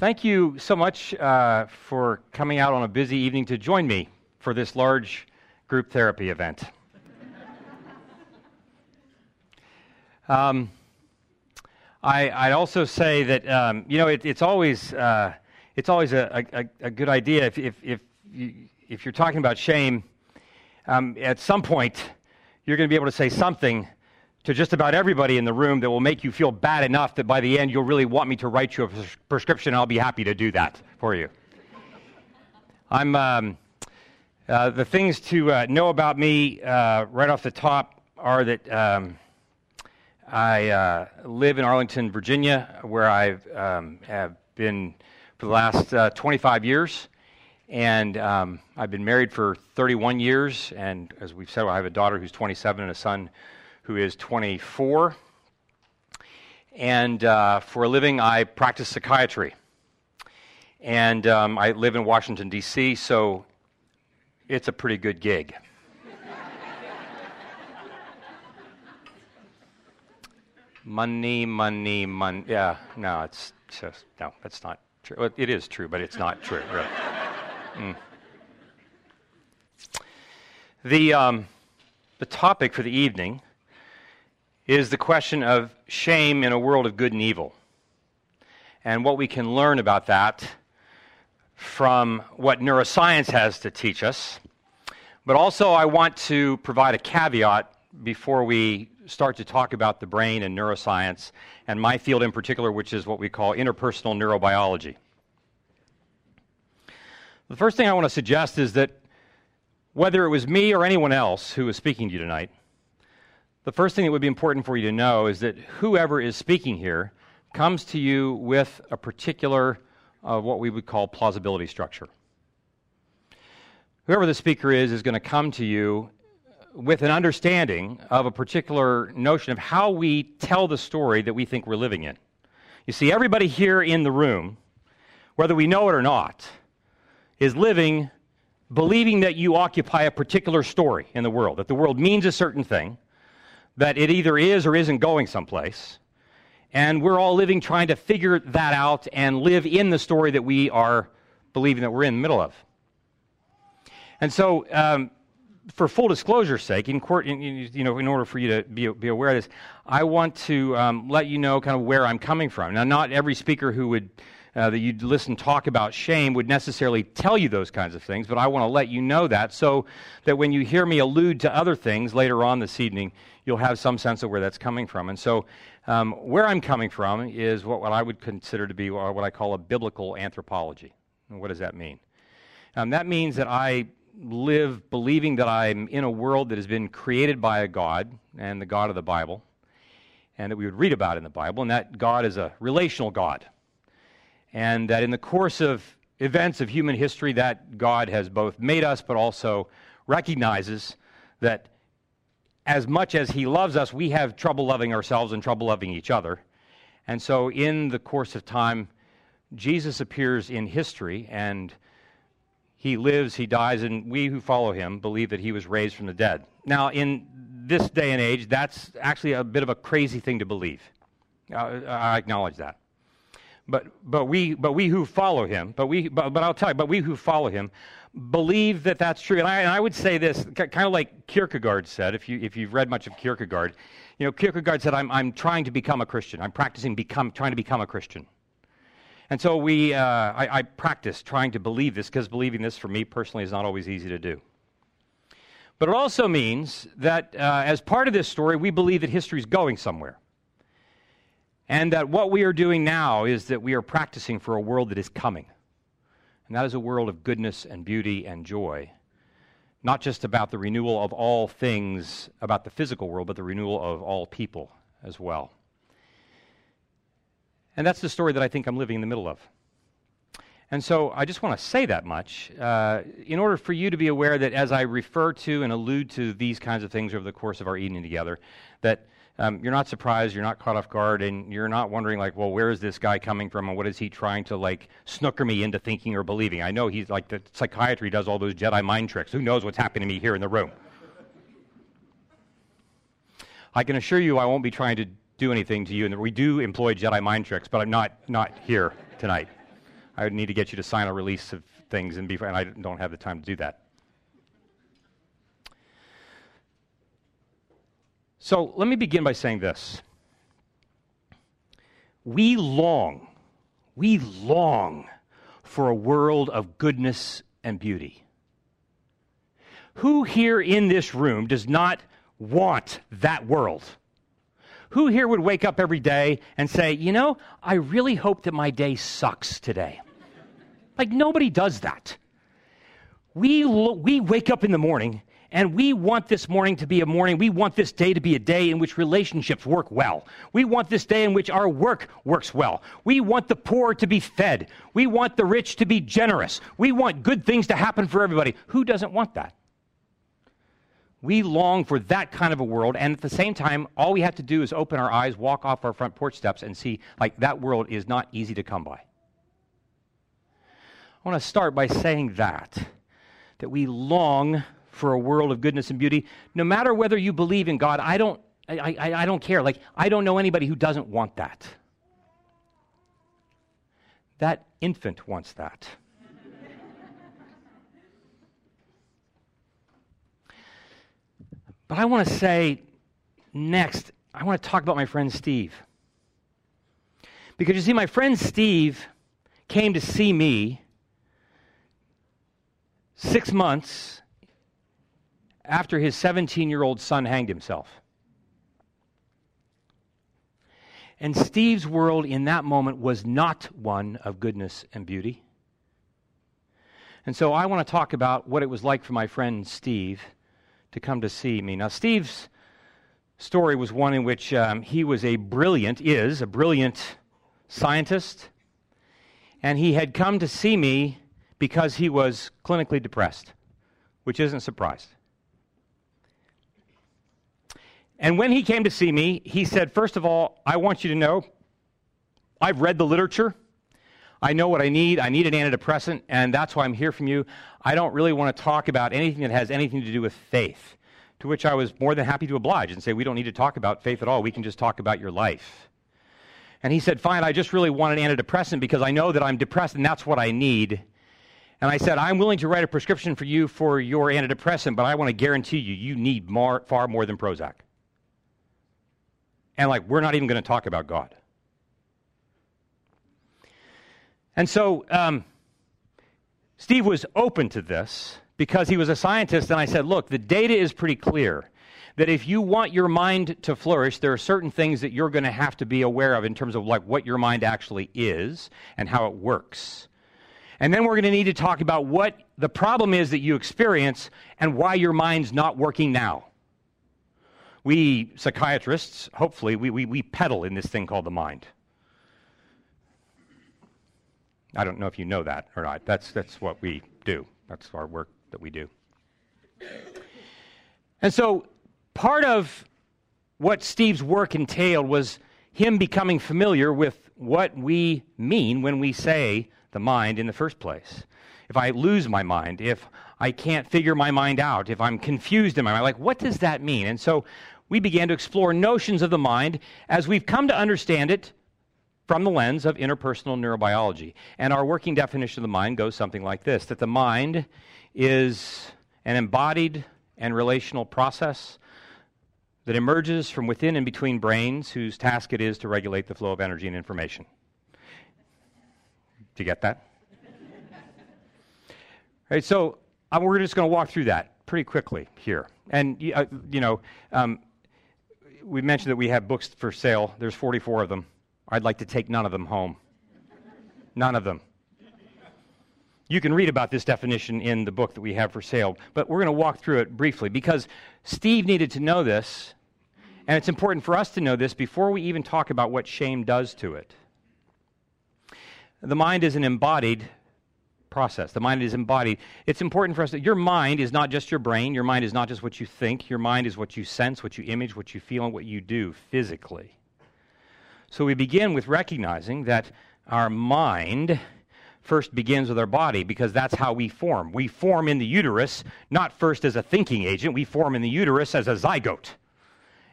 Thank you so much uh, for coming out on a busy evening to join me for this large group therapy event. um, I, would also say that um, you know it, it's always uh, it's always a, a, a, good idea if if if, you, if you're talking about shame. Um, at some point, you're going to be able to say something to just about everybody in the room that will make you feel bad enough that by the end you'll really want me to write you a prescription. I'll be happy to do that for you. I'm um, uh, the things to uh, know about me uh, right off the top are that um, I uh, live in Arlington, Virginia, where I um, have been for the last uh, 25 years. And um, I've been married for 31 years. And as we've said, I have a daughter who's 27 and a son who is 24. And uh, for a living, I practice psychiatry. And um, I live in Washington, D.C., so it's a pretty good gig. money, money, money. Yeah, no, it's just, no, that's not true. Well, it is true, but it's not true, really. Mm. The, um, the topic for the evening is the question of shame in a world of good and evil. And what we can learn about that from what neuroscience has to teach us. But also, I want to provide a caveat before we start to talk about the brain and neuroscience, and my field in particular, which is what we call interpersonal neurobiology. The first thing I want to suggest is that whether it was me or anyone else who was speaking to you tonight, the first thing that would be important for you to know is that whoever is speaking here comes to you with a particular, uh, what we would call plausibility structure. Whoever the speaker is, is going to come to you with an understanding of a particular notion of how we tell the story that we think we're living in. You see, everybody here in the room, whether we know it or not, is living believing that you occupy a particular story in the world, that the world means a certain thing, that it either is or isn't going someplace. And we're all living trying to figure that out and live in the story that we are believing that we're in the middle of. And so, um, for full disclosure's sake, in court, in, you know, in order for you to be, be aware of this, I want to um, let you know kind of where I'm coming from. Now, not every speaker who would uh, that you'd listen talk about shame would necessarily tell you those kinds of things, but I want to let you know that so that when you hear me allude to other things later on this evening, you'll have some sense of where that's coming from. And so, um, where I'm coming from is what, what I would consider to be what I call a biblical anthropology. And what does that mean? Um, that means that I live believing that I'm in a world that has been created by a God and the God of the Bible, and that we would read about in the Bible, and that God is a relational God and that in the course of events of human history that God has both made us but also recognizes that as much as he loves us, we have trouble loving ourselves and trouble loving each other. And so in the course of time, Jesus appears in history and he lives, he dies, and we who follow him believe that he was raised from the dead. Now, in this day and age, that's actually a bit of a crazy thing to believe. I acknowledge that. But, but, we, but we who follow him, but, we, but, but I'll tell you, but we who follow him believe that that's true. And I, and I would say this, kind of like Kierkegaard said, if, you, if you've read much of Kierkegaard, you know, Kierkegaard said, I'm, I'm trying to become a Christian. I'm practicing become, trying to become a Christian. And so we, uh, I, I practice trying to believe this because believing this for me personally is not always easy to do. But it also means that uh, as part of this story, we believe that history is going somewhere. And that what we are doing now is that we are practicing for a world that is coming. And that is a world of goodness and beauty and joy. Not just about the renewal of all things about the physical world, but the renewal of all people as well. And that's the story that I think I'm living in the middle of. And so I just want to say that much uh, in order for you to be aware that as I refer to and allude to these kinds of things over the course of our evening together, that um, you're not surprised, you're not caught off guard, and you're not wondering, like, well, where is this guy coming from, and what is he trying to, like, snooker me into thinking or believing? I know he's like, the psychiatry does all those Jedi mind tricks. Who knows what's happening to me here in the room? I can assure you I won't be trying to do anything to you, and we do employ Jedi mind tricks, but I'm not, not here tonight. I would need to get you to sign a release of things, and, and I don't have the time to do that. So let me begin by saying this. We long, we long for a world of goodness and beauty. Who here in this room does not want that world? Who here would wake up every day and say, you know, I really hope that my day sucks today? like, nobody does that. We, we wake up in the morning and we want this morning to be a morning, we want this day to be a day in which relationships work well. We want this day in which our work works well. We want the poor to be fed. We want the rich to be generous. We want good things to happen for everybody. Who doesn't want that? We long for that kind of a world, and at the same time, all we have to do is open our eyes, walk off our front porch steps, and see like that world is not easy to come by. I want to start by saying that that we long for a world of goodness and beauty. No matter whether you believe in God, I don't, I, I, I don't care. Like, I don't know anybody who doesn't want that. That infant wants that. but I want to say next, I want to talk about my friend Steve. Because you see, my friend Steve came to see me six months after his 17 year old son hanged himself. And Steve's world in that moment was not one of goodness and beauty. And so I want to talk about what it was like for my friend Steve to come to see me. Now, Steve's story was one in which um, he was a brilliant, is a brilliant scientist, and he had come to see me because he was clinically depressed, which isn't surprised. And when he came to see me, he said, First of all, I want you to know I've read the literature. I know what I need. I need an antidepressant, and that's why I'm here from you. I don't really want to talk about anything that has anything to do with faith. To which I was more than happy to oblige and say, We don't need to talk about faith at all. We can just talk about your life. And he said, Fine, I just really want an antidepressant because I know that I'm depressed and that's what I need. And I said, I'm willing to write a prescription for you for your antidepressant, but I want to guarantee you, you need more, far more than Prozac and like we're not even going to talk about God. And so um, Steve was open to this because he was a scientist, and I said, look, the data is pretty clear that if you want your mind to flourish, there are certain things that you're going to have to be aware of in terms of like what your mind actually is and how it works. And then we're going to need to talk about what the problem is that you experience and why your mind's not working now we psychiatrists, hopefully, we, we, we peddle in this thing called the mind. I don't know if you know that or not. That's, that's what we do, that's our work that we do. And so, part of what Steve's work entailed was him becoming familiar with what we mean when we say the mind in the first place. If I lose my mind, if I can't figure my mind out, if I'm confused in my mind. Like, what does that mean? And so we began to explore notions of the mind as we've come to understand it from the lens of interpersonal neurobiology. And our working definition of the mind goes something like this that the mind is an embodied and relational process that emerges from within and between brains whose task it is to regulate the flow of energy and information. Do you get that? All right, so um, we're just going to walk through that pretty quickly here. And, uh, you know, um, we mentioned that we have books for sale. There's 44 of them. I'd like to take none of them home. None of them. You can read about this definition in the book that we have for sale, but we're going to walk through it briefly because Steve needed to know this, and it's important for us to know this before we even talk about what shame does to it. The mind is an embodied process. The mind is embodied. It's important for us that your mind is not just your brain. Your mind is not just what you think. Your mind is what you sense, what you image, what you feel, and what you do physically. So we begin with recognizing that our mind first begins with our body because that's how we form. We form in the uterus, not first as a thinking agent, we form in the uterus as a zygote.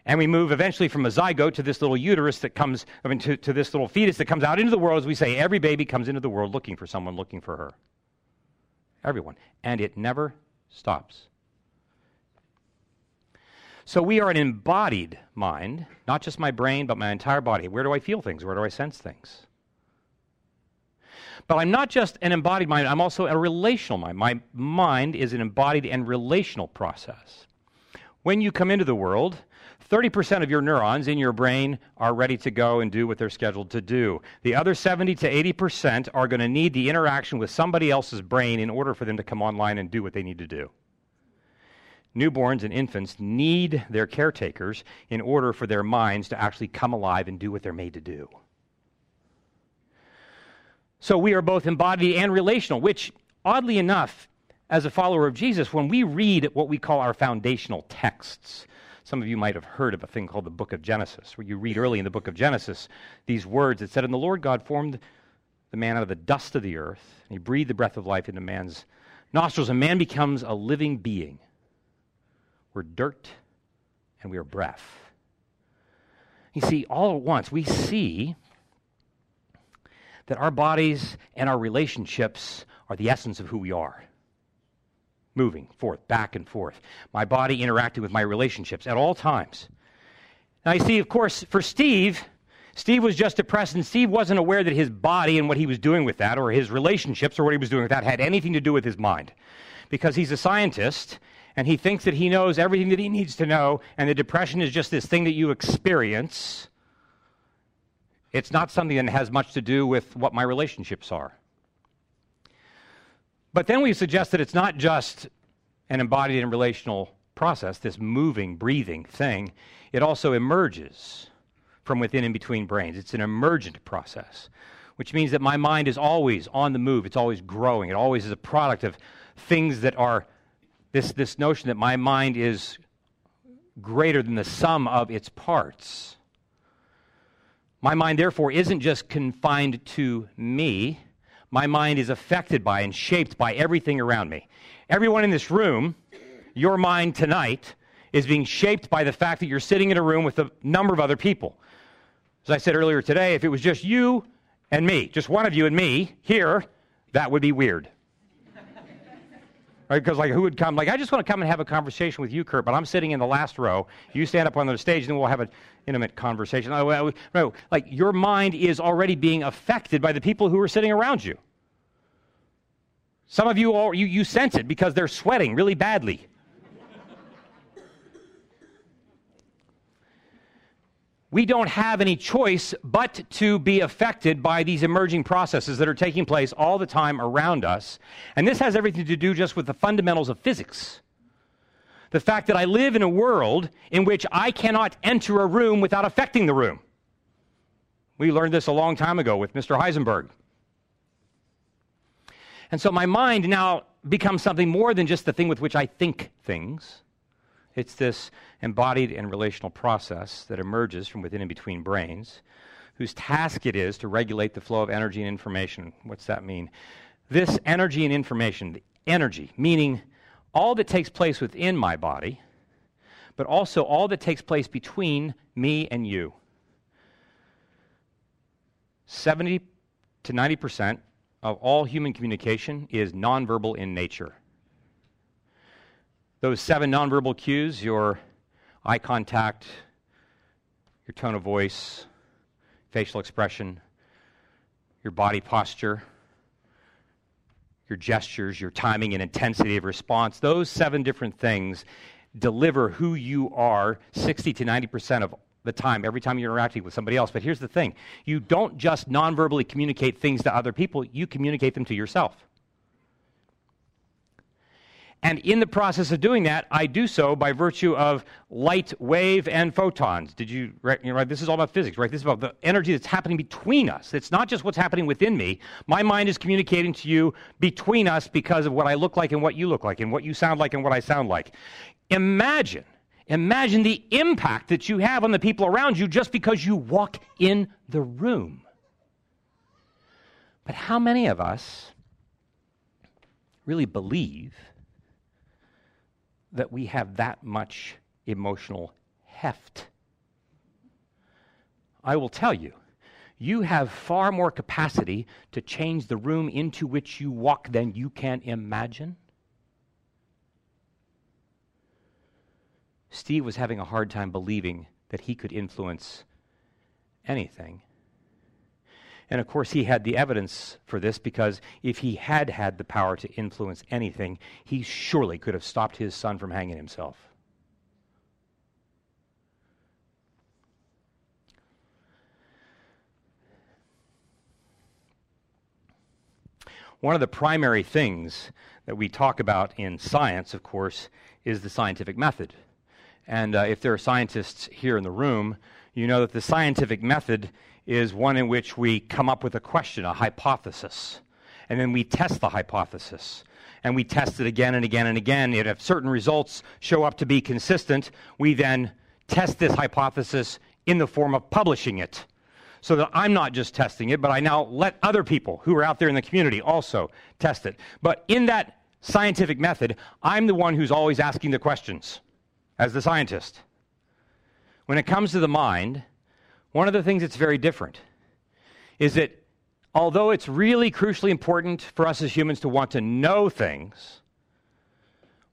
And we move eventually from a zygote to this little uterus that comes, I mean, to, to this little fetus that comes out into the world. As we say, every baby comes into the world looking for someone looking for her. Everyone. And it never stops. So we are an embodied mind, not just my brain, but my entire body. Where do I feel things? Where do I sense things? But I'm not just an embodied mind, I'm also a relational mind. My mind is an embodied and relational process. When you come into the world, 30% of your neurons in your brain are ready to go and do what they're scheduled to do. The other 70 to 80% are going to need the interaction with somebody else's brain in order for them to come online and do what they need to do. Newborns and infants need their caretakers in order for their minds to actually come alive and do what they're made to do. So we are both embodied and relational, which, oddly enough, as a follower of Jesus, when we read what we call our foundational texts, some of you might have heard of a thing called the book of Genesis, where you read early in the book of Genesis these words. It said, And the Lord God formed the man out of the dust of the earth, and he breathed the breath of life into man's nostrils, and man becomes a living being. We're dirt and we are breath. You see, all at once, we see that our bodies and our relationships are the essence of who we are moving forth, back and forth. My body interacting with my relationships at all times. Now, you see, of course, for Steve, Steve was just depressed, and Steve wasn't aware that his body and what he was doing with that, or his relationships, or what he was doing with that, had anything to do with his mind. Because he's a scientist, and he thinks that he knows everything that he needs to know, and the depression is just this thing that you experience. It's not something that has much to do with what my relationships are. But then we suggest that it's not just an embodied and relational process, this moving, breathing thing. It also emerges from within and between brains. It's an emergent process, which means that my mind is always on the move. It's always growing. It always is a product of things that are this, this notion that my mind is greater than the sum of its parts. My mind, therefore, isn't just confined to me my mind is affected by and shaped by everything around me. Everyone in this room, your mind tonight is being shaped by the fact that you're sitting in a room with a number of other people. As I said earlier today, if it was just you and me, just one of you and me here, that would be weird. Right? Because like who would come? Like I just want to come and have a conversation with you, Kurt, but I'm sitting in the last row. You stand up on the stage, and then we'll have an intimate conversation. Oh, no, no, like your mind is already being affected by the people who are sitting around you. Some of you, all, you, you sense it because they're sweating really badly. We don't have any choice but to be affected by these emerging processes that are taking place all the time around us. And this has everything to do just with the fundamentals of physics. The fact that I live in a world in which I cannot enter a room without affecting the room. We learned this a long time ago with Mr. Heisenberg. And so my mind now becomes something more than just the thing with which I think things. It's this embodied and relational process that emerges from within and between brains, whose task it is to regulate the flow of energy and information. What's that mean? This energy and information, the energy, meaning all that takes place within my body, but also all that takes place between me and you. 70 to 90% of all human communication is nonverbal in nature. Those seven nonverbal cues your eye contact, your tone of voice, facial expression, your body posture, your gestures, your timing and intensity of response, those seven different things deliver who you are 60 to 90% of the time, every time you're interacting with somebody else. But here's the thing you don't just non verbally communicate things to other people, you communicate them to yourself. And in the process of doing that, I do so by virtue of light, wave, and photons. Did you, right, you know? This is all about physics, right? This is about the energy that's happening between us. It's not just what's happening within me. My mind is communicating to you between us because of what I look like and what you look like, and what you sound like and what I sound like. Imagine, imagine the impact that you have on the people around you just because you walk in the room. But how many of us really believe? That we have that much emotional heft I will tell you, you have far more capacity to change the room into which you walk than you can imagine. Steve was having a hard time believing that he could influence anything. And of course, he had the evidence for this because if he had had the power to influence anything, he surely could have stopped his son from hanging himself. One of the primary things that we talk about in science, of course, is the scientific method. And uh, if there are scientists here in the room, you know that the scientific method is one in which we come up with a question, a hypothesis, and then we test the hypothesis. And we test it again and again and again. And if certain results show up to be consistent, we then test this hypothesis in the form of publishing it so that I'm not just testing it, but I now let other people who are out there in the community also test it. But in that scientific method, I'm the one who's always asking the questions as the scientist. When it comes to the mind, one of the things that's very different is that although it's really crucially important for us as humans to want to know things,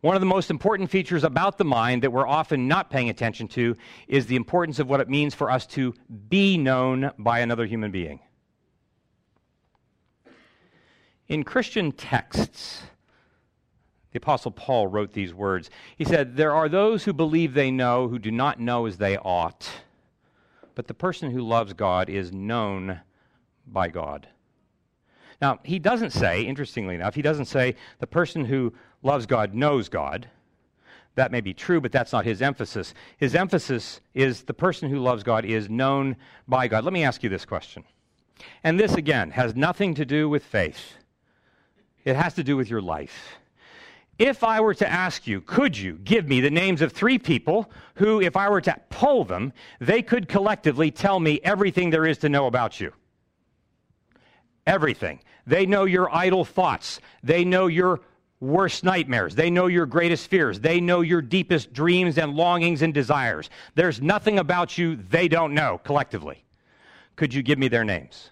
one of the most important features about the mind that we're often not paying attention to is the importance of what it means for us to be known by another human being. In Christian texts, the Apostle Paul wrote these words. He said, There are those who believe they know who do not know as they ought, but the person who loves God is known by God. Now, he doesn't say, interestingly enough, he doesn't say the person who loves God knows God. That may be true, but that's not his emphasis. His emphasis is the person who loves God is known by God. Let me ask you this question. And this, again, has nothing to do with faith, it has to do with your life. If I were to ask you, could you give me the names of three people who, if I were to poll them, they could collectively tell me everything there is to know about you? Everything. They know your idle thoughts. They know your worst nightmares. They know your greatest fears. They know your deepest dreams and longings and desires. There's nothing about you they don't know collectively. Could you give me their names?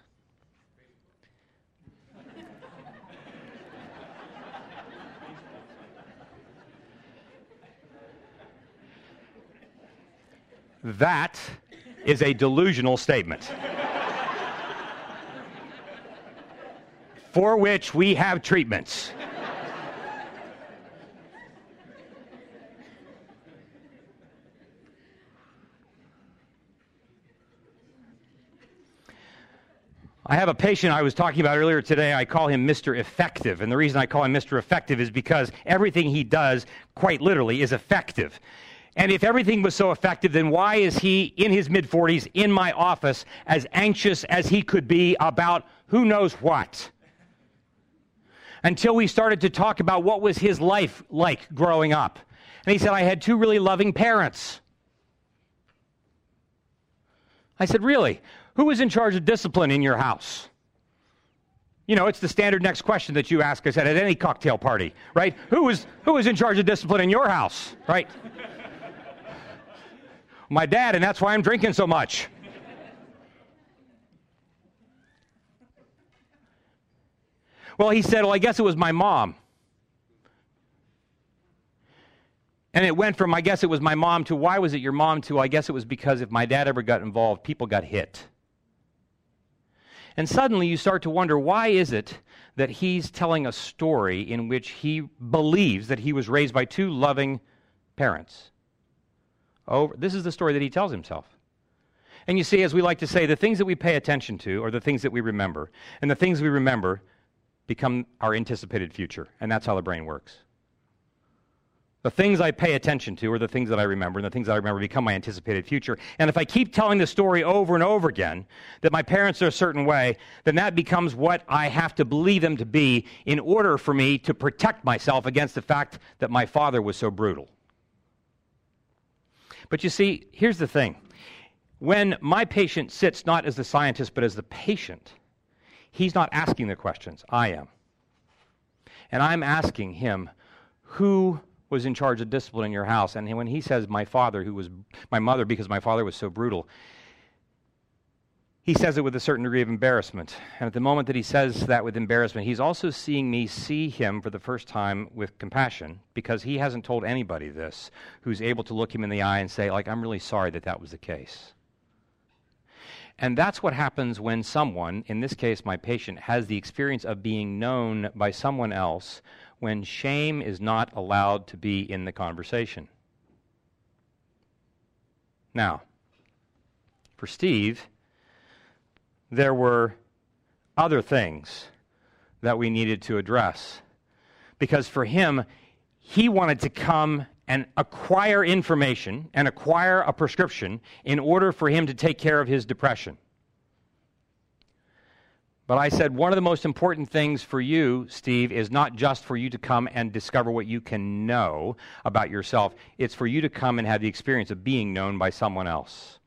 That is a delusional statement. for which we have treatments. I have a patient I was talking about earlier today. I call him Mr. Effective. And the reason I call him Mr. Effective is because everything he does, quite literally, is effective. And if everything was so effective, then why is he in his mid 40s in my office as anxious as he could be about who knows what? Until we started to talk about what was his life like growing up. And he said, I had two really loving parents. I said, Really? Who was in charge of discipline in your house? You know, it's the standard next question that you ask us at any cocktail party, right? Who was, who was in charge of discipline in your house, right? My dad, and that's why I'm drinking so much. Well, he said, Well, I guess it was my mom. And it went from, I guess it was my mom, to why was it your mom, to I guess it was because if my dad ever got involved, people got hit. And suddenly you start to wonder why is it that he's telling a story in which he believes that he was raised by two loving parents? Oh, this is the story that he tells himself. And you see, as we like to say, the things that we pay attention to are the things that we remember. And the things we remember become our anticipated future. And that's how the brain works. The things I pay attention to are the things that I remember, and the things I remember become my anticipated future. And if I keep telling the story over and over again that my parents are a certain way, then that becomes what I have to believe them to be in order for me to protect myself against the fact that my father was so brutal. But you see, here's the thing when my patient sits not as the scientist but as the patient, he's not asking the questions, I am. And I'm asking him, who was in charge of discipline in your house. And when he says, my father, who was my mother, because my father was so brutal, he says it with a certain degree of embarrassment. And at the moment that he says that with embarrassment, he's also seeing me see him for the first time with compassion because he hasn't told anybody this who's able to look him in the eye and say, like, I'm really sorry that that was the case. And that's what happens when someone, in this case my patient, has the experience of being known by someone else when shame is not allowed to be in the conversation. Now, for Steve, there were other things that we needed to address. Because for him, he wanted to come and acquire information and acquire a prescription in order for him to take care of his depression. But I said one of the most important things for you, Steve, is not just for you to come and discover what you can know about yourself, it's for you to come and have the experience of being known by someone else.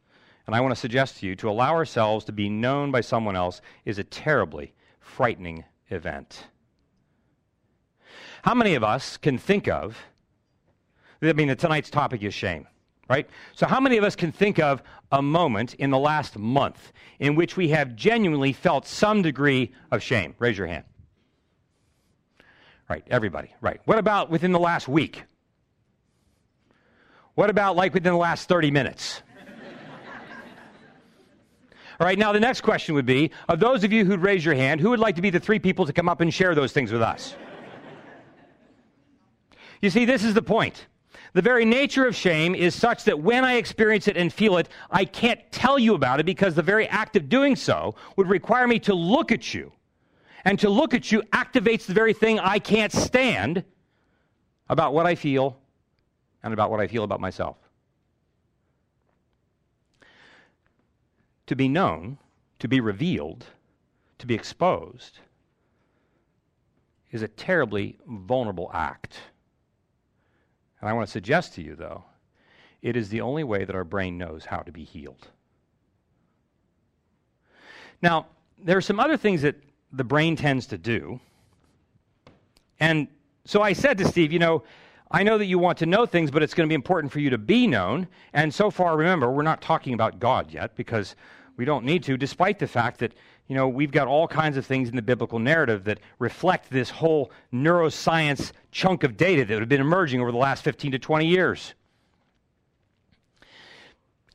And I want to suggest to you to allow ourselves to be known by someone else is a terribly frightening event. How many of us can think of, I mean, tonight's topic is shame, right? So, how many of us can think of a moment in the last month in which we have genuinely felt some degree of shame? Raise your hand. Right, everybody, right. What about within the last week? What about like within the last 30 minutes? All right, now the next question would be of those of you who'd raise your hand, who would like to be the three people to come up and share those things with us? you see, this is the point. The very nature of shame is such that when I experience it and feel it, I can't tell you about it because the very act of doing so would require me to look at you. And to look at you activates the very thing I can't stand about what I feel and about what I feel about myself. To be known, to be revealed, to be exposed, is a terribly vulnerable act. And I want to suggest to you, though, it is the only way that our brain knows how to be healed. Now, there are some other things that the brain tends to do. And so I said to Steve, you know, I know that you want to know things, but it's going to be important for you to be known. And so far, remember, we're not talking about God yet because we don't need to, despite the fact that, you know, we've got all kinds of things in the biblical narrative that reflect this whole neuroscience chunk of data that have been emerging over the last 15 to 20 years.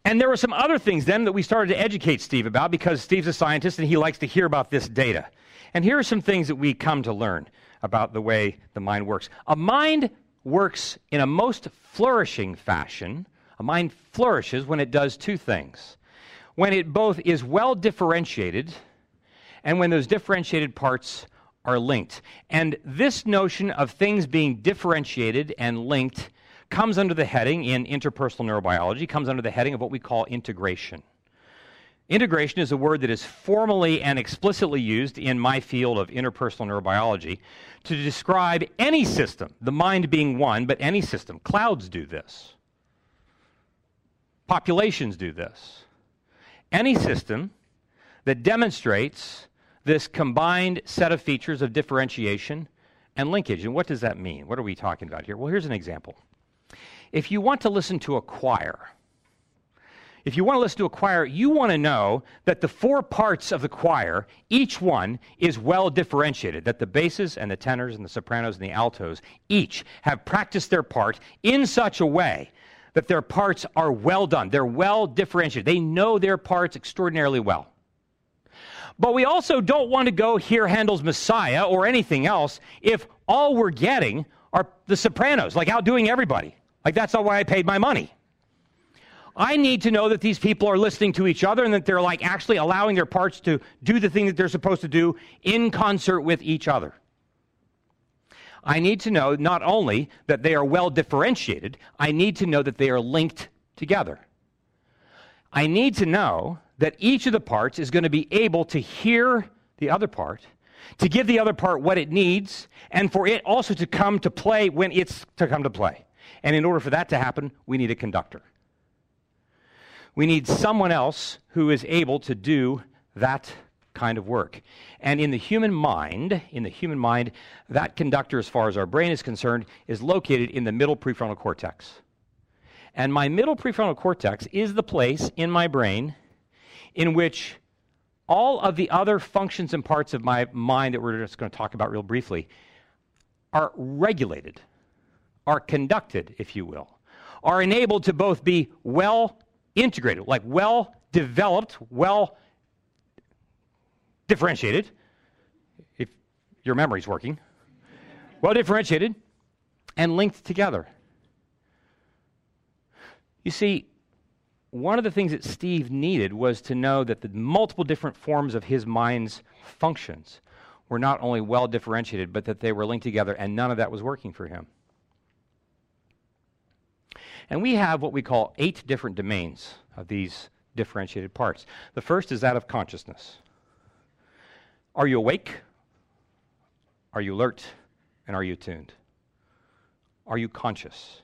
And there were some other things then that we started to educate Steve about because Steve's a scientist and he likes to hear about this data. And here are some things that we come to learn about the way the mind works. A mind works in a most flourishing fashion. A mind flourishes when it does two things when it both is well differentiated and when those differentiated parts are linked. And this notion of things being differentiated and linked comes under the heading in interpersonal neurobiology, comes under the heading of what we call integration. Integration is a word that is formally and explicitly used in my field of interpersonal neurobiology to describe any system, the mind being one, but any system. Clouds do this, populations do this any system that demonstrates this combined set of features of differentiation and linkage. And what does that mean? What are we talking about here? Well, here's an example. If you want to listen to a choir, if you want to listen to a choir, you want to know that the four parts of the choir, each one is well differentiated, that the basses and the tenors and the sopranos and the altos each have practiced their part in such a way that their parts are well done. They're well differentiated. They know their parts extraordinarily well. But we also don't want to go hear Handel's Messiah or anything else if all we're getting are the sopranos, like outdoing everybody. Like that's not why I paid my money. I need to know that these people are listening to each other and that they're like actually allowing their parts to do the thing that they're supposed to do in concert with each other. I need to know not only that they are well differentiated, I need to know that they are linked together. I need to know that each of the parts is going to be able to hear the other part, to give the other part what it needs, and for it also to come to play when it's to come to play. And in order for that to happen, we need a conductor. We need someone else who is able to do that kind of work. And in the human mind, in the human mind, that conductor, as far as our brain is concerned, is located in the middle prefrontal cortex. And my middle prefrontal cortex is the place in my brain in which all of the other functions and parts of my mind that we're just going to talk about real briefly are regulated, are conducted, if you will, are enabled to both be well integrated, like well developed, well differentiated, if your memory's working, well differentiated, and linked together. You see, one of the things that Steve needed was to know that the multiple different forms of his mind's functions were not only well differentiated, but that they were linked together, and none of that was working for him. And we have what we call eight different domains of these differentiated parts. The first is that of consciousness. Are you awake? Are you alert? And are you tuned? Are you conscious?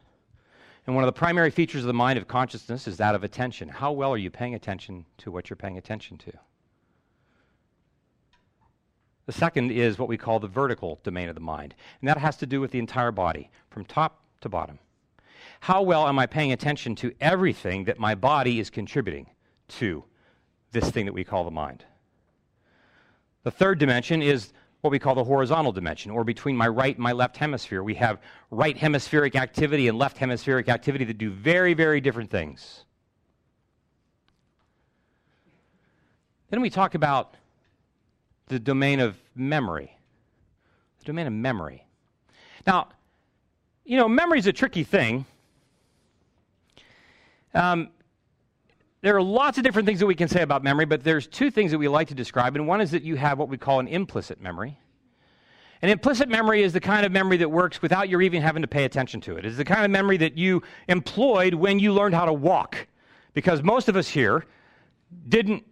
And one of the primary features of the mind of consciousness is that of attention. How well are you paying attention to what you're paying attention to? The second is what we call the vertical domain of the mind, and that has to do with the entire body, from top to bottom. How well am I paying attention to everything that my body is contributing to this thing that we call the mind? The third dimension is what we call the horizontal dimension, or between my right and my left hemisphere. We have right hemispheric activity and left hemispheric activity that do very, very different things. Then we talk about the domain of memory. The domain of memory. Now, you know, memory is a tricky thing. Um, there are lots of different things that we can say about memory, but there's two things that we like to describe, and one is that you have what we call an implicit memory. An implicit memory is the kind of memory that works without your even having to pay attention to it. It's the kind of memory that you employed when you learned how to walk. Because most of us here didn't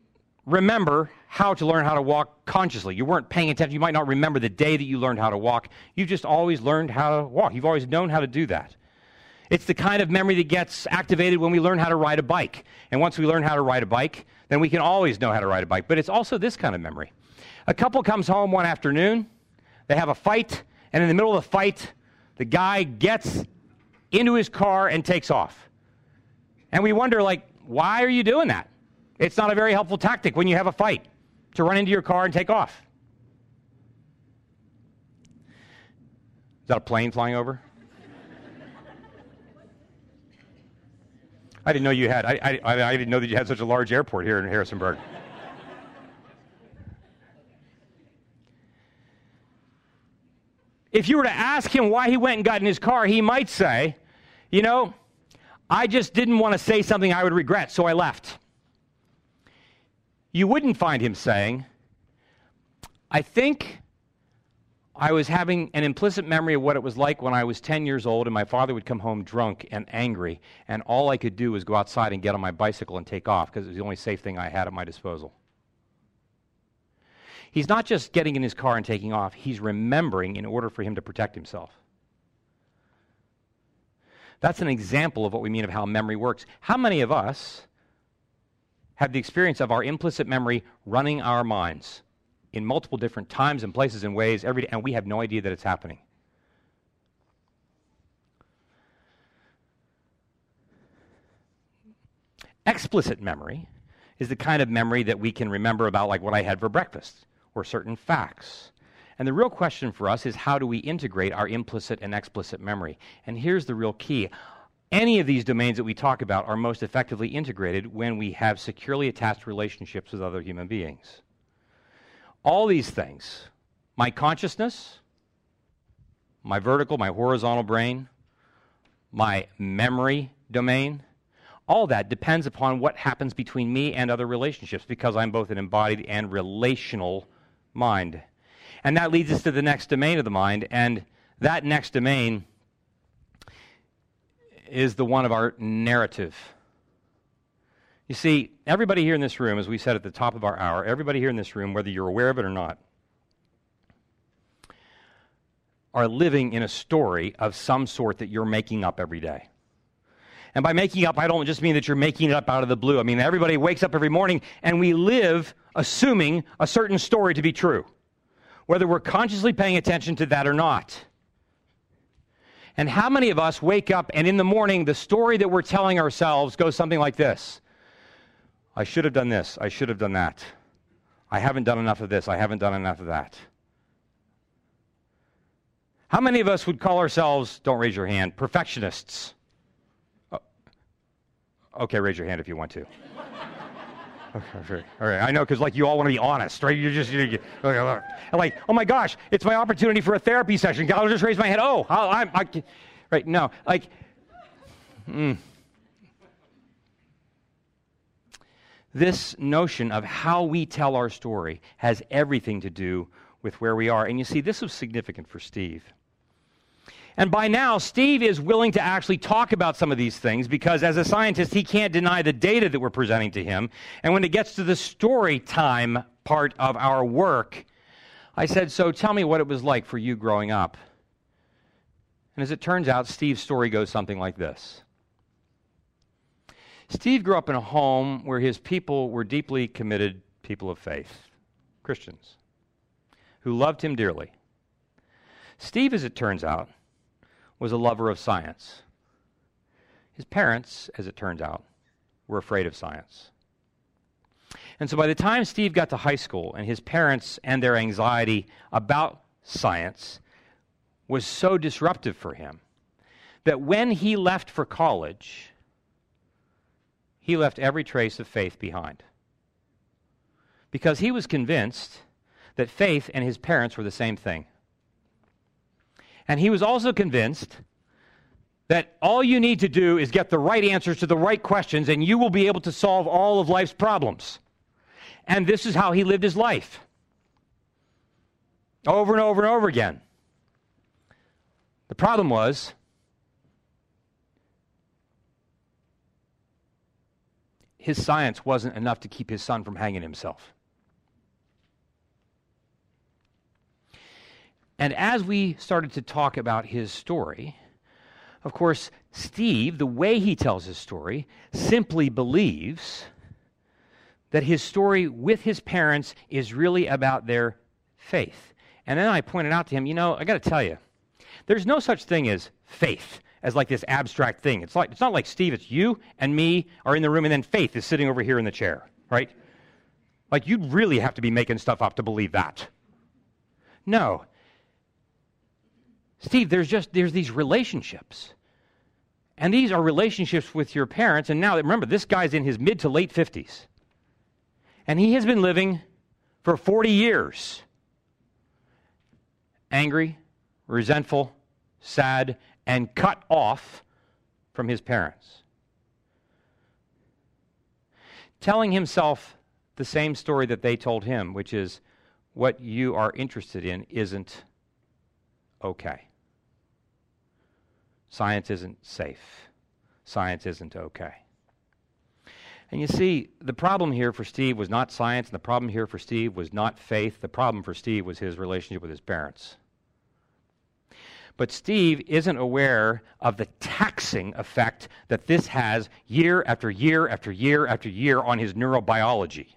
remember how to learn how to walk consciously. You weren't paying attention. You might not remember the day that you learned how to walk. You've just always learned how to walk. You've always known how to do that. It's the kind of memory that gets activated when we learn how to ride a bike. And once we learn how to ride a bike, then we can always know how to ride a bike. But it's also this kind of memory. A couple comes home one afternoon, they have a fight, and in the middle of the fight, the guy gets into his car and takes off. And we wonder, like, why are you doing that? It's not a very helpful tactic when you have a fight to run into your car and take off. Is that a plane flying over? I didn't know you had. I, I, I didn't know that you had such a large airport here in Harrisonburg. if you were to ask him why he went and got in his car, he might say, You know, I just didn't want to say something I would regret, so I left. You wouldn't find him saying, I think I was having an implicit memory of what it was like when I was 10 years old and my father would come home drunk and angry, and all I could do was go outside and get on my bicycle and take off because it was the only safe thing I had at my disposal. He's not just getting in his car and taking off, he's remembering in order for him to protect himself. That's an example of what we mean of how memory works. How many of us have the experience of our implicit memory running our minds? In multiple different times and places and ways every day, and we have no idea that it's happening. Explicit memory is the kind of memory that we can remember about, like what I had for breakfast or certain facts. And the real question for us is how do we integrate our implicit and explicit memory? And here's the real key. Any of these domains that we talk about are most effectively integrated when we have securely attached relationships with other human beings. All these things my consciousness, my vertical, my horizontal brain, my memory domain, all that depends upon what happens between me and other relationships because I'm both an embodied and relational mind. And that leads us to the next domain of the mind, and that next domain is the one of our narrative. You see, everybody here in this room, as we said at the top of our hour, everybody here in this room, whether you're aware of it or not, are living in a story of some sort that you're making up every day. And by making up, I don't just mean that you're making it up out of the blue. I mean, everybody wakes up every morning and we live assuming a certain story to be true, whether we're consciously paying attention to that or not. And how many of us wake up and in the morning, the story that we're telling ourselves goes something like this I should have done this. I should have done that. I haven't done enough of this. I haven't done enough of that. How many of us would call ourselves, don't raise your hand, perfectionists? Oh, okay, raise your hand if you want to. Okay, all right, I know because like you all want to be honest, right? You're just you're, you're, like, oh my gosh, it's my opportunity for a therapy session. I'll just raise my hand. Oh, i I'm, I, right? No, like, mm. This notion of how we tell our story has everything to do with where we are. And you see, this was significant for Steve. And by now, Steve is willing to actually talk about some of these things because, as a scientist, he can't deny the data that we're presenting to him. And when it gets to the story time part of our work, I said, So tell me what it was like for you growing up. And as it turns out, Steve's story goes something like this Steve grew up in a home where his people were deeply committed people of faith, Christians, who loved him dearly. Steve, as it turns out, was a lover of science. His parents, as it turns out, were afraid of science. And so by the time Steve got to high school and his parents and their anxiety about science was so disruptive for him that when he left for college, he left every trace of faith behind. Because he was convinced that faith and his parents were the same thing. And he was also convinced that all you need to do is get the right answers to the right questions, and you will be able to solve all of life's problems. And this is how he lived his life over and over and over again. The problem was, his science wasn't enough to keep his son from hanging himself. And as we started to talk about his story, of course, Steve, the way he tells his story, simply believes that his story with his parents is really about their faith. And then I pointed out to him, you know, I got to tell you, there's no such thing as faith as like this abstract thing. It's like it's not like Steve, it's you and me are in the room and then faith is sitting over here in the chair, right? Like you'd really have to be making stuff up to believe that. No, Steve, there's just there's these relationships. And these are relationships with your parents. And now remember, this guy's in his mid to late 50s. And he has been living for 40 years. Angry, resentful, sad, and cut off from his parents. Telling himself the same story that they told him, which is what you are interested in isn't okay. Science isn't safe. Science isn't okay. And you see, the problem here for Steve was not science, and the problem here for Steve was not faith. The problem for Steve was his relationship with his parents. But Steve isn't aware of the taxing effect that this has year after year after year after year on his neurobiology.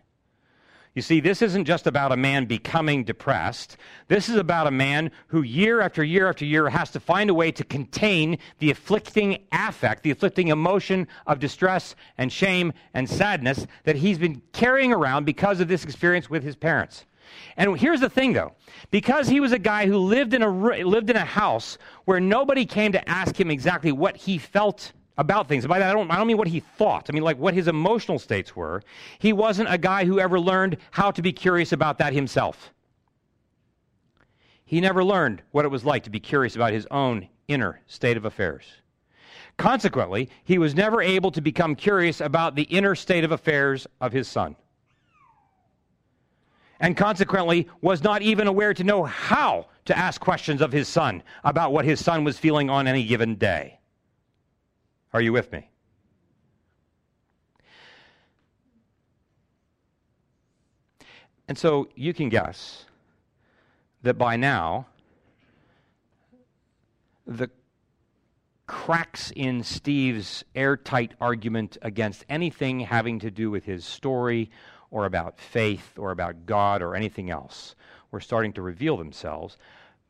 You see, this isn't just about a man becoming depressed. This is about a man who, year after year after year, has to find a way to contain the afflicting affect, the afflicting emotion of distress and shame and sadness that he's been carrying around because of this experience with his parents. And here's the thing, though. Because he was a guy who lived in a, lived in a house where nobody came to ask him exactly what he felt about things. By that, I don't, I don't mean what he thought. I mean, like what his emotional states were. He wasn't a guy who ever learned how to be curious about that himself. He never learned what it was like to be curious about his own inner state of affairs. Consequently, he was never able to become curious about the inner state of affairs of his son. And consequently, was not even aware to know how to ask questions of his son about what his son was feeling on any given day. Are you with me? And so you can guess that by now, the cracks in Steve's airtight argument against anything having to do with his story or about faith or about God or anything else were starting to reveal themselves,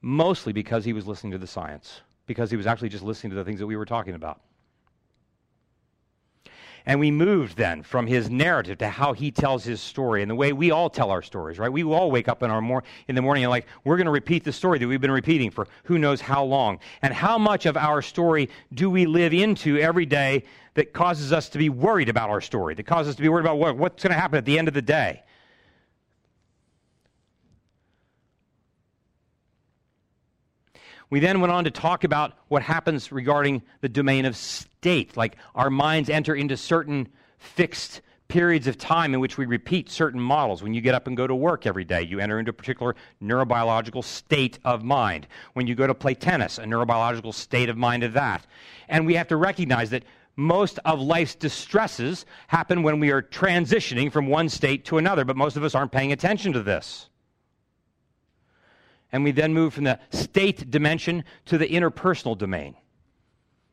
mostly because he was listening to the science, because he was actually just listening to the things that we were talking about. And we moved then from his narrative to how he tells his story and the way we all tell our stories, right? We all wake up in, our mor- in the morning and like, we're going to repeat the story that we've been repeating for who knows how long. And how much of our story do we live into every day that causes us to be worried about our story, that causes us to be worried about what, what's going to happen at the end of the day? We then went on to talk about what happens regarding the domain of state, like our minds enter into certain fixed periods of time in which we repeat certain models. When you get up and go to work every day, you enter into a particular neurobiological state of mind. When you go to play tennis, a neurobiological state of mind of that. And we have to recognize that most of life's distresses happen when we are transitioning from one state to another, but most of us aren't paying attention to this. And we then move from the state dimension to the interpersonal domain.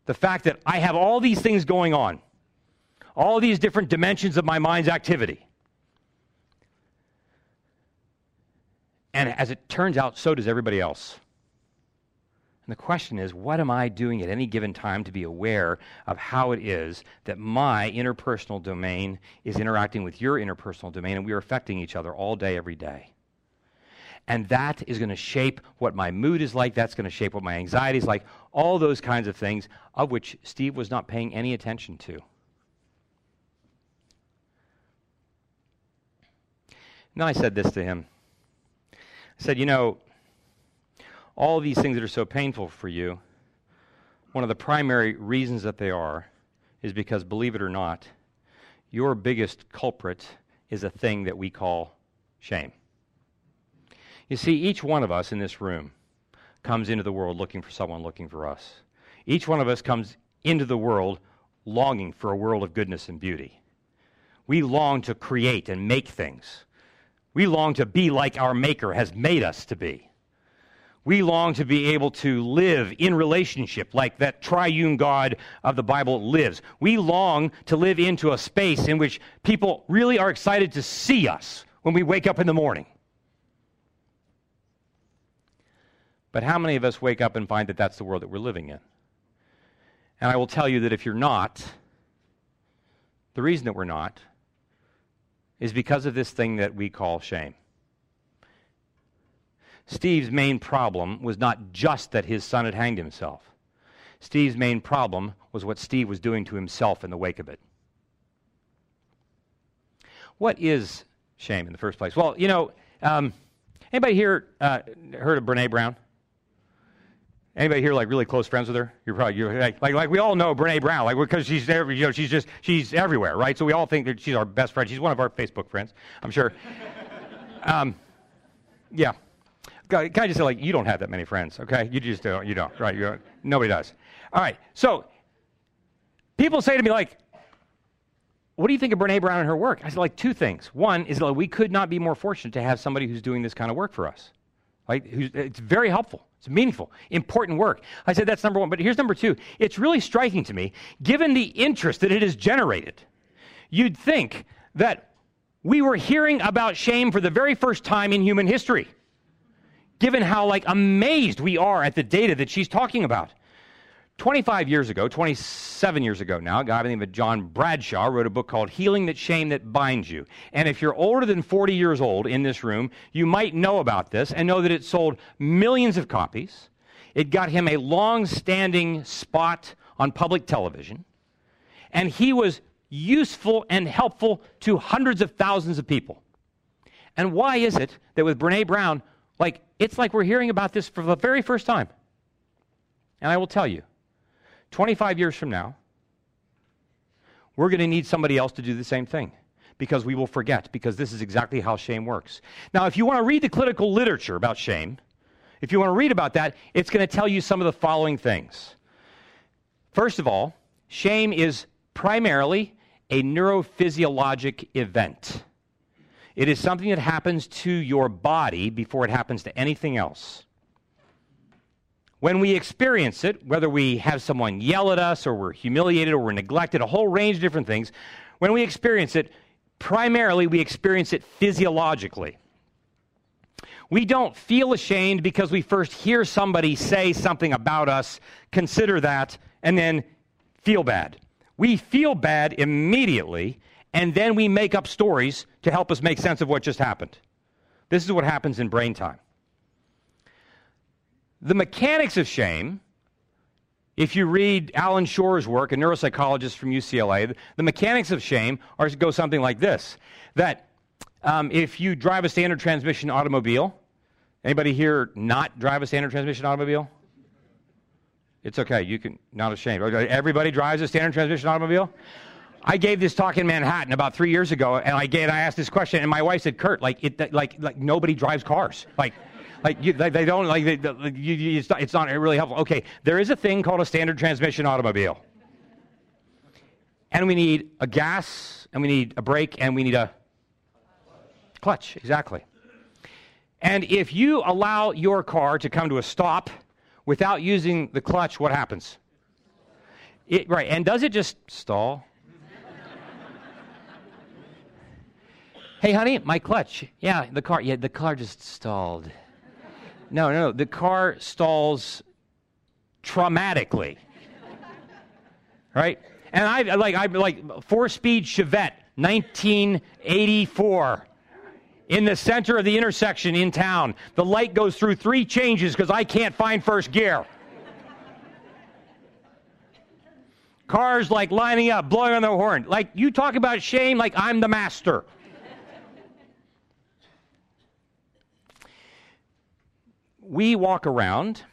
The fact that I have all these things going on, all these different dimensions of my mind's activity. And as it turns out, so does everybody else. And the question is, what am I doing at any given time to be aware of how it is that my interpersonal domain is interacting with your interpersonal domain and we are affecting each other all day, every day? And that is going to shape what my mood is like. That's going to shape what my anxiety is like. All those kinds of things, of which Steve was not paying any attention to. And then I said this to him. I said, You know, all these things that are so painful for you, one of the primary reasons that they are is because, believe it or not, your biggest culprit is a thing that we call shame. You see, each one of us in this room comes into the world looking for someone looking for us. Each one of us comes into the world longing for a world of goodness and beauty. We long to create and make things. We long to be like our Maker has made us to be. We long to be able to live in relationship like that triune God of the Bible lives. We long to live into a space in which people really are excited to see us when we wake up in the morning. But how many of us wake up and find that that's the world that we're living in? And I will tell you that if you're not, the reason that we're not is because of this thing that we call shame. Steve's main problem was not just that his son had hanged himself. Steve's main problem was what Steve was doing to himself in the wake of it. What is shame in the first place? Well, you know, um, anybody here uh, heard of Brene Brown? Anybody here like really close friends with her? You're probably you're like, like, like we all know Brene Brown, like because she's there, you know, she's just she's everywhere, right? So we all think that she's our best friend. She's one of our Facebook friends, I'm sure. um, yeah. Can I just say like you don't have that many friends, okay? You just don't. You don't, right? You don't, nobody does. All right. So people say to me like, "What do you think of Brene Brown and her work?" I said like two things. One is like we could not be more fortunate to have somebody who's doing this kind of work for us. Right? It's very helpful. It's meaningful, important work. I said that's number one. But here's number two. It's really striking to me, given the interest that it has generated, you'd think that we were hearing about shame for the very first time in human history, given how like amazed we are at the data that she's talking about. 25 years ago, 27 years ago now, a guy by the name of John Bradshaw wrote a book called Healing That Shame That Binds You. And if you're older than 40 years old in this room, you might know about this and know that it sold millions of copies. It got him a long standing spot on public television. And he was useful and helpful to hundreds of thousands of people. And why is it that with Brene Brown, like, it's like we're hearing about this for the very first time? And I will tell you 25 years from now, we're going to need somebody else to do the same thing because we will forget, because this is exactly how shame works. Now, if you want to read the clinical literature about shame, if you want to read about that, it's going to tell you some of the following things. First of all, shame is primarily a neurophysiologic event. It is something that happens to your body before it happens to anything else. When we experience it, whether we have someone yell at us or we're humiliated or we're neglected, a whole range of different things, when we experience it, primarily we experience it physiologically. We don't feel ashamed because we first hear somebody say something about us, consider that, and then feel bad. We feel bad immediately, and then we make up stories to help us make sense of what just happened. This is what happens in brain time. The mechanics of shame, if you read Allan Schore's work, a neuropsychologist from UCLA, the mechanics of shame are go something like this: that um, if you drive a standard transmission automobile, anybody here not drive a standard transmission automobile? It's okay. You can not ashamed. Everybody drives a standard transmission automobile. I gave this talk in Manhattan about three years ago, and I gave, I asked this question, and my wife said, "Curt, like it, like like nobody drives cars, like." Like you, they, they, don't like they, you, it's, not, it's not really helpful. Okay, there is a thing called a standard transmission automobile, and we need a gas, and we need a brake, and we need a clutch. Exactly. And if you allow your car to come to a stop without using the clutch, what happens? It, right, and does it just stall? hey, honey, my clutch. Yeah, the car. Yeah, the car just stalled. No, no, the car stalls traumatically. right? And I like I like four-speed Chevette, 1984 in the center of the intersection in town. The light goes through three changes because I can't find first gear. Cars like lining up, blowing on their horn. Like you talk about shame like I'm the master. We walk around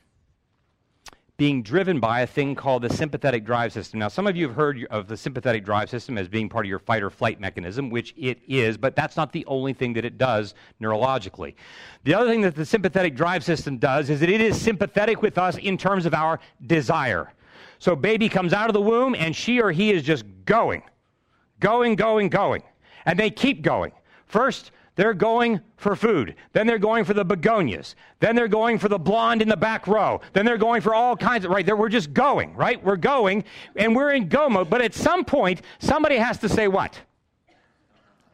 being driven by a thing called the sympathetic drive system. Now, some of you have heard of the sympathetic drive system as being part of your fight or flight mechanism, which it is, but that's not the only thing that it does neurologically. The other thing that the sympathetic drive system does is that it is sympathetic with us in terms of our desire. So, baby comes out of the womb and she or he is just going, going, going, going. And they keep going. First, they're going for food. Then they're going for the begonias. Then they're going for the blonde in the back row. Then they're going for all kinds of, right? There, we're just going, right? We're going and we're in go mode. But at some point, somebody has to say what?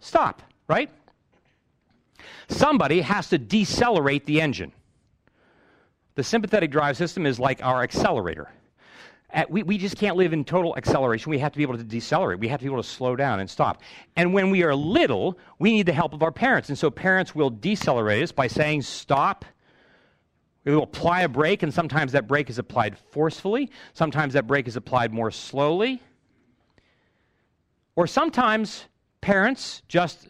Stop, right? Somebody has to decelerate the engine. The sympathetic drive system is like our accelerator we, we just can't live in total acceleration. We have to be able to decelerate. We have to be able to slow down and stop. And when we are little, we need the help of our parents. And so parents will decelerate us by saying, stop. We will apply a brake, and sometimes that brake is applied forcefully. Sometimes that brake is applied more slowly. Or sometimes parents just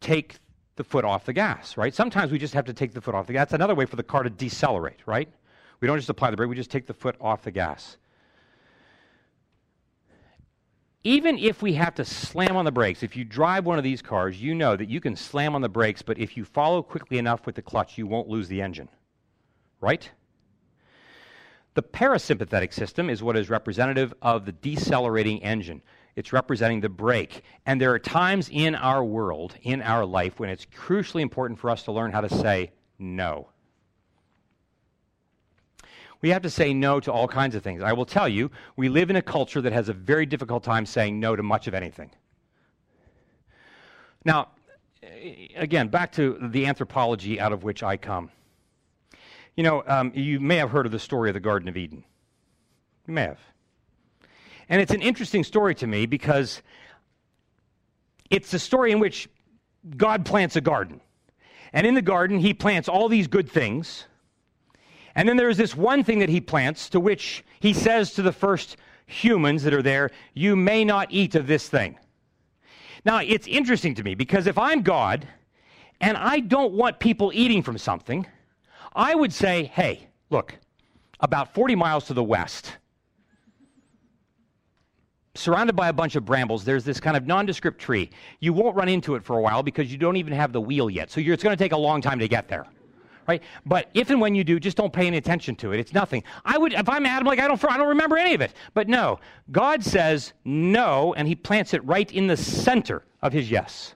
take the foot off the gas, right? Sometimes we just have to take the foot off the gas. That's another way for the car to decelerate, right? We don't just apply the brake, we just take the foot off the gas even if we have to slam on the brakes, if you drive one of these cars, you know that you can slam on the brakes, but if you follow quickly enough with the clutch, you won't lose the engine. Right? The parasympathetic system is what is representative of the decelerating engine. It's representing the brake. And there are times in our world, in our life, when it's crucially important for us to learn how to say no we have to say no to all kinds of things. I will tell you, we live in a culture that has a very difficult time saying no to much of anything. Now, again, back to the anthropology out of which I come. You know, um, you may have heard of the story of the Garden of Eden. You may have. And it's an interesting story to me because it's a story in which God plants a garden. And in the garden, he plants all these good things and then there's this one thing that he plants to which he says to the first humans that are there, You may not eat of this thing. Now, it's interesting to me because if I'm God and I don't want people eating from something, I would say, Hey, look, about 40 miles to the west, surrounded by a bunch of brambles, there's this kind of nondescript tree. You won't run into it for a while because you don't even have the wheel yet. So it's going to take a long time to get there right? But if and when you do, just don't pay any attention to it. It's nothing. I would, if I'm Adam, like I don't, I don't remember any of it. But no, God says no, and He plants it right in the center of His yes.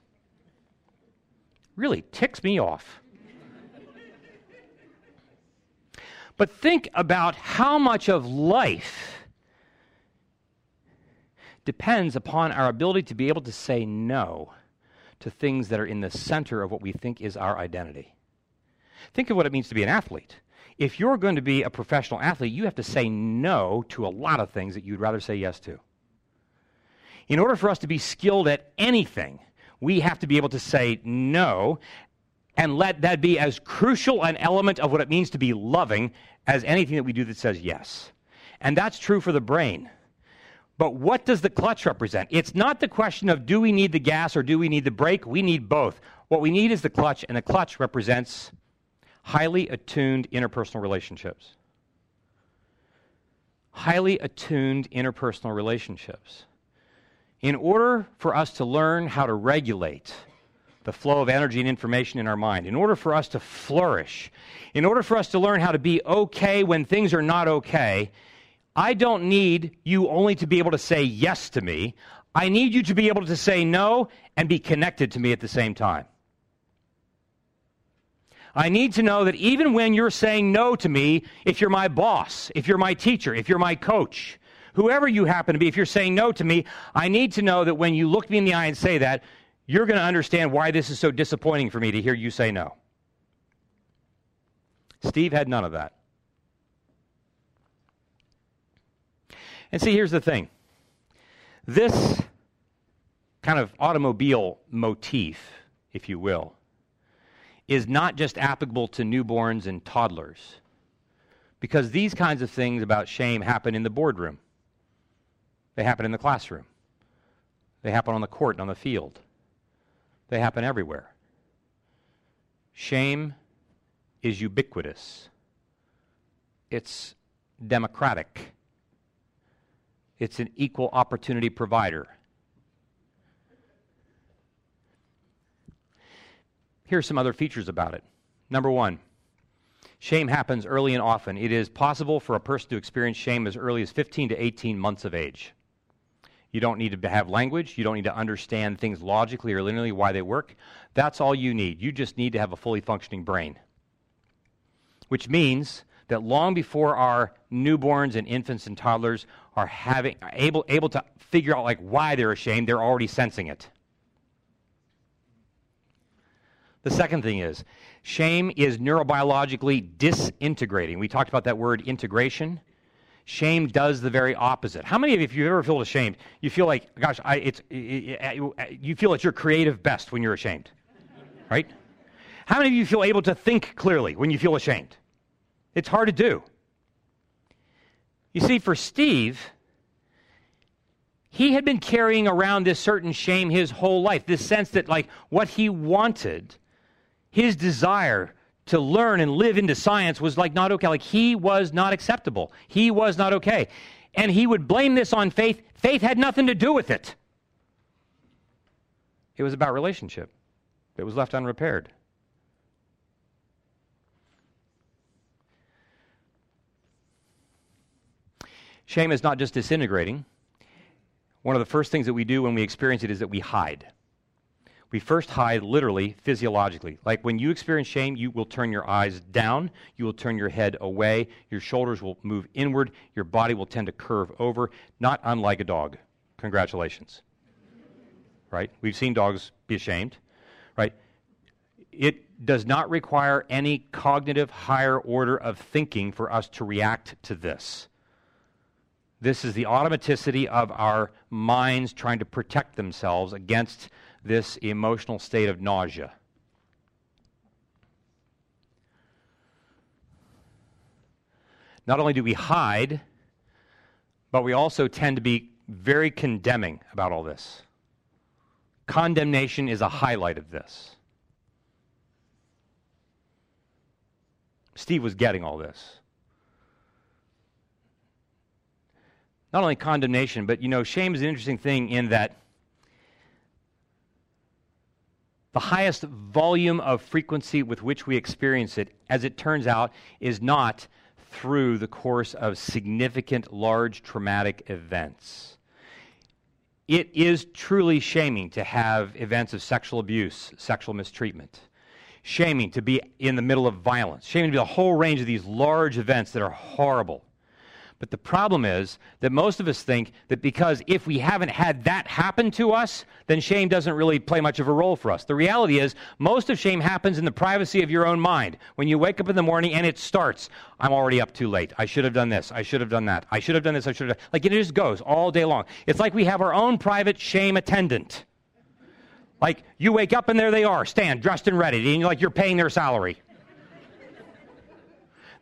Really ticks me off. but think about how much of life depends upon our ability to be able to say no to things that are in the center of what we think is our identity. Think of what it means to be an athlete. If you're going to be a professional athlete, you have to say no to a lot of things that you'd rather say yes to. In order for us to be skilled at anything, we have to be able to say no and let that be as crucial an element of what it means to be loving as anything that we do that says yes. And that's true for the brain. But what does the clutch represent? It's not the question of do we need the gas or do we need the brake? We need both. What we need is the clutch, and the clutch represents highly attuned interpersonal relationships. Highly attuned interpersonal relationships. In order for us to learn how to regulate the flow of energy and information in our mind, in order for us to flourish, in order for us to learn how to be okay when things are not okay, I don't need you only to be able to say yes to me. I need you to be able to say no and be connected to me at the same time. I need to know that even when you're saying no to me, if you're my boss, if you're my teacher, if you're my coach, whoever you happen to be, if you're saying no to me, I need to know that when you look me in the eye and say that, you're going to understand why this is so disappointing for me to hear you say no. Steve had none of that. And see, here's the thing this kind of automobile motif, if you will, is not just applicable to newborns and toddlers. Because these kinds of things about shame happen in the boardroom, they happen in the classroom, they happen on the court and on the field, they happen everywhere. Shame is ubiquitous, it's democratic. It's an equal opportunity provider. Here's some other features about it. Number one, shame happens early and often. It is possible for a person to experience shame as early as 15 to 18 months of age. You don't need to have language. You don't need to understand things logically or linearly why they work. That's all you need. You just need to have a fully functioning brain. Which means that long before our newborns and infants and toddlers are having able able to figure out like why they're ashamed, they're already sensing it. The second thing is shame is neurobiologically disintegrating. We talked about that word integration. Shame does the very opposite. How many of you, if you ever feel ashamed, you feel like, gosh, I, it's, it, it, uh, you feel at your creative best when you're ashamed, right? How many of you feel able to think clearly when you feel ashamed? It's hard to do. You see, for Steve, he had been carrying around this certain shame his whole life, this sense that, like, what he wanted, his desire to learn and live into science was like not okay. Like, he was not acceptable. He was not okay. And he would blame this on faith. Faith had nothing to do with it, it was about relationship, it was left unrepaired. Shame is not just disintegrating. One of the first things that we do when we experience it is that we hide. We first hide literally, physiologically. Like when you experience shame, you will turn your eyes down, you will turn your head away, your shoulders will move inward, your body will tend to curve over, not unlike a dog. Congratulations. right? We've seen dogs be ashamed, right? It does not require any cognitive higher order of thinking for us to react to this. This is the automaticity of our minds trying to protect themselves against this emotional state of nausea. Not only do we hide, but we also tend to be very condemning about all this. Condemnation is a highlight of this. Steve was getting all this. not only condemnation, but you know, shame is an interesting thing in that the highest volume of frequency with which we experience it, as it turns out, is not through the course of significant, large traumatic events. It is truly shaming to have events of sexual abuse, sexual mistreatment. Shaming to be in the middle of violence. Shaming to be a whole range of these large events that are horrible. But the problem is that most of us think that because if we haven't had that happen to us, then shame doesn't really play much of a role for us. The reality is, most of shame happens in the privacy of your own mind. When you wake up in the morning and it starts, I'm already up too late. I should have done this. I should have done that. I should have done this. I should have. Done. Like it just goes all day long. It's like we have our own private shame attendant. Like you wake up and there they are, stand, dressed and ready, and you're like you're paying their salary.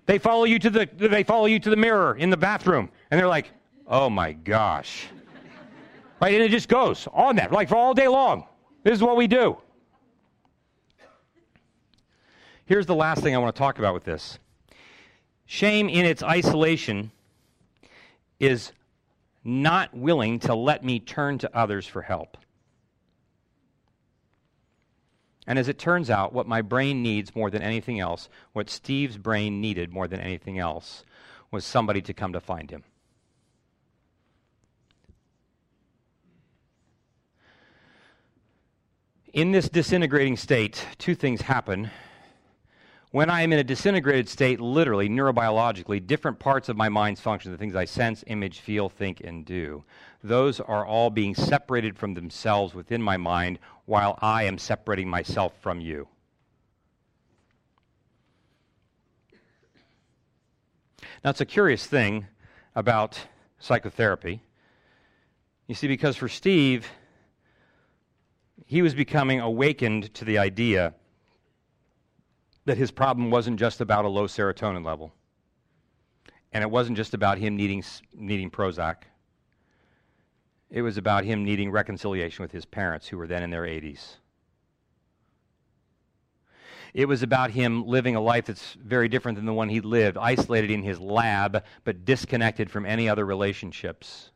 They follow you to the they follow you to the mirror in the bathroom, and they're like, "Oh my gosh!" Right, and it just goes on that like for all day long. This is what we do. Here's the last thing I want to talk about with this. Shame in its isolation is not willing to let me turn to others for help. And as it turns out, what my brain needs more than anything else, what Steve's brain needed more than anything else, was somebody to come to find him. In this disintegrating state, two things happen. When I am in a disintegrated state, literally, neurobiologically, different parts of my mind's function, the things I sense, image, feel, think, and do, those are all being separated from themselves within my mind while I am separating myself from you. Now, it's a curious thing about psychotherapy. You see, because for Steve, he was becoming awakened to the idea that his problem wasn't just about a low serotonin level. And it wasn't just about him needing, needing Prozac. It was about him needing reconciliation with his parents, who were then in their 80s. It was about him living a life that's very different than the one he lived, isolated in his lab, but disconnected from any other relationships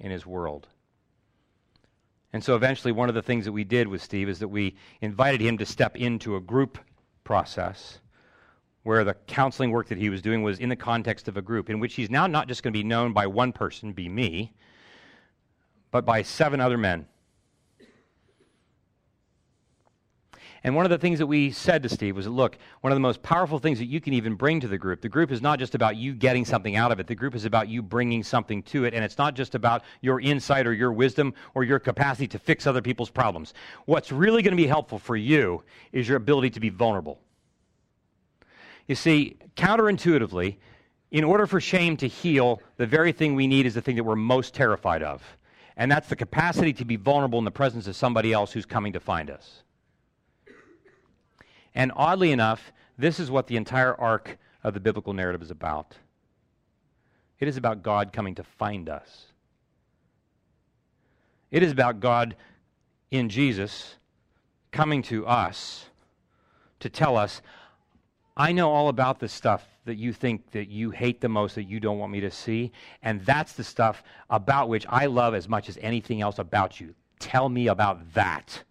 in his world. And so eventually, one of the things that we did with Steve is that we invited him to step into a group process where the counseling work that he was doing was in the context of a group in which he's now not just going to be known by one person, be me, but by seven other men. And one of the things that we said to Steve was look, one of the most powerful things that you can even bring to the group, the group is not just about you getting something out of it. The group is about you bringing something to it. And it's not just about your insight or your wisdom or your capacity to fix other people's problems. What's really going to be helpful for you is your ability to be vulnerable. You see, counterintuitively, in order for shame to heal, the very thing we need is the thing that we're most terrified of and that's the capacity to be vulnerable in the presence of somebody else who's coming to find us. And oddly enough, this is what the entire arc of the biblical narrative is about. It is about God coming to find us. It is about God in Jesus coming to us to tell us, I know all about this stuff that you think that you hate the most that you don't want me to see. And that's the stuff about which I love as much as anything else about you. Tell me about that.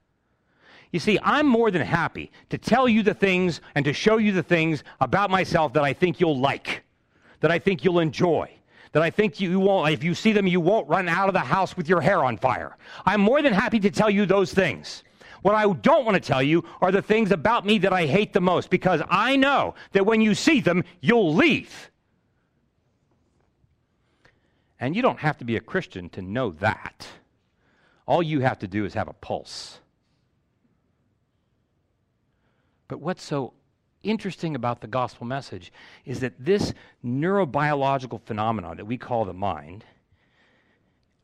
You see, I'm more than happy to tell you the things and to show you the things about myself that I think you'll like, that I think you'll enjoy, that I think you won't, if you see them, you won't run out of the house with your hair on fire. I'm more than happy to tell you those things. What I don't want to tell you are the things about me that I hate the most because I know that when you see them, you'll leave. And you don't have to be a Christian to know that. All you have to do is have a pulse. But what's so interesting about the gospel message is that this neurobiological phenomenon that we call the mind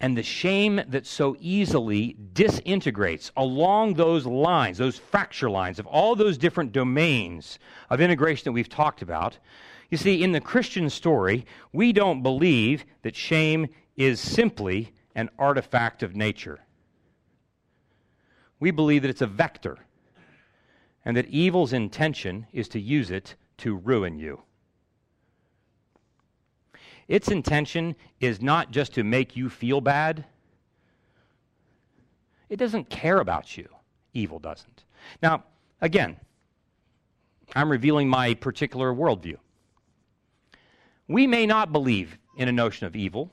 and the shame that so easily disintegrates along those lines, those fracture lines of all those different domains of integration that we've talked about. You see, in the Christian story, we don't believe that shame is simply an artifact of nature. We believe that it's a vector, and that evil's intention is to use it to ruin you. Its intention is not just to make you feel bad. It doesn't care about you. Evil doesn't. Now, again, I'm revealing my particular worldview. We may not believe in a notion of evil,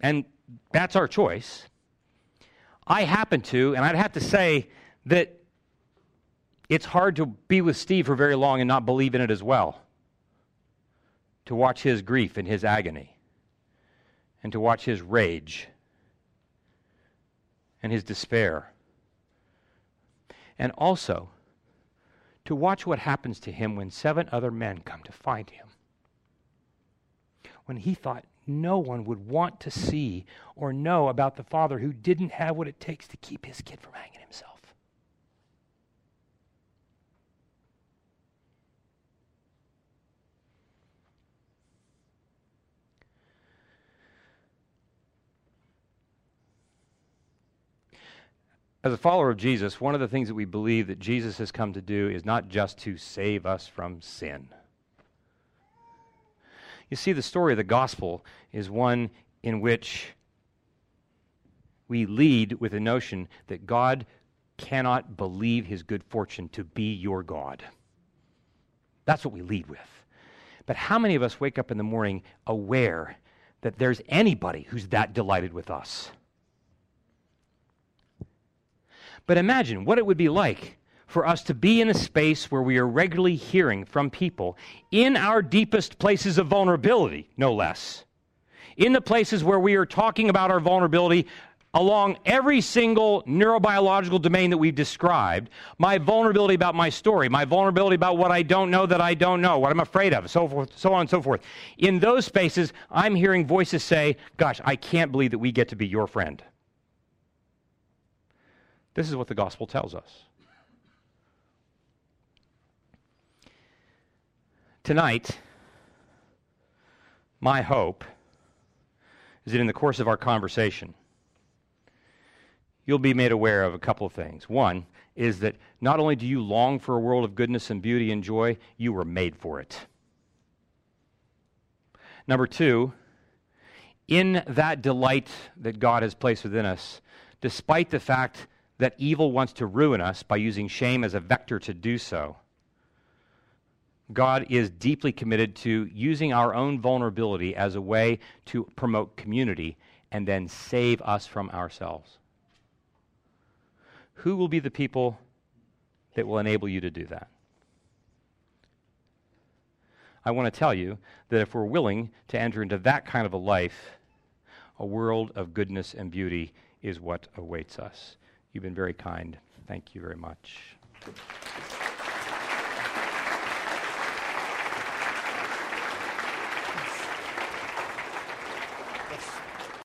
and that's our choice. I happen to, and I'd have to say that it's hard to be with Steve for very long and not believe in it as well to watch his grief and his agony, and to watch his rage and his despair, and also to watch what happens to him when seven other men come to find him. When he thought no one would want to see or know about the father who didn't have what it takes to keep his kid from hanging himself. As a follower of Jesus, one of the things that we believe that Jesus has come to do is not just to save us from sin. You see, the story of the gospel is one in which we lead with the notion that God cannot believe his good fortune to be your God. That's what we lead with. But how many of us wake up in the morning aware that there's anybody who's that delighted with us? But imagine what it would be like for us to be in a space where we are regularly hearing from people in our deepest places of vulnerability, no less. In the places where we are talking about our vulnerability along every single neurobiological domain that we've described my vulnerability about my story, my vulnerability about what I don't know that I don't know, what I'm afraid of, so forth, so on and so forth. In those spaces, I'm hearing voices say, Gosh, I can't believe that we get to be your friend. This is what the gospel tells us. Tonight, my hope is that in the course of our conversation, you'll be made aware of a couple of things. One is that not only do you long for a world of goodness and beauty and joy, you were made for it. Number two, in that delight that God has placed within us, despite the fact that evil wants to ruin us by using shame as a vector to do so. God is deeply committed to using our own vulnerability as a way to promote community and then save us from ourselves. Who will be the people that will enable you to do that? I want to tell you that if we're willing to enter into that kind of a life, a world of goodness and beauty is what awaits us. You've been very kind. Thank you very much.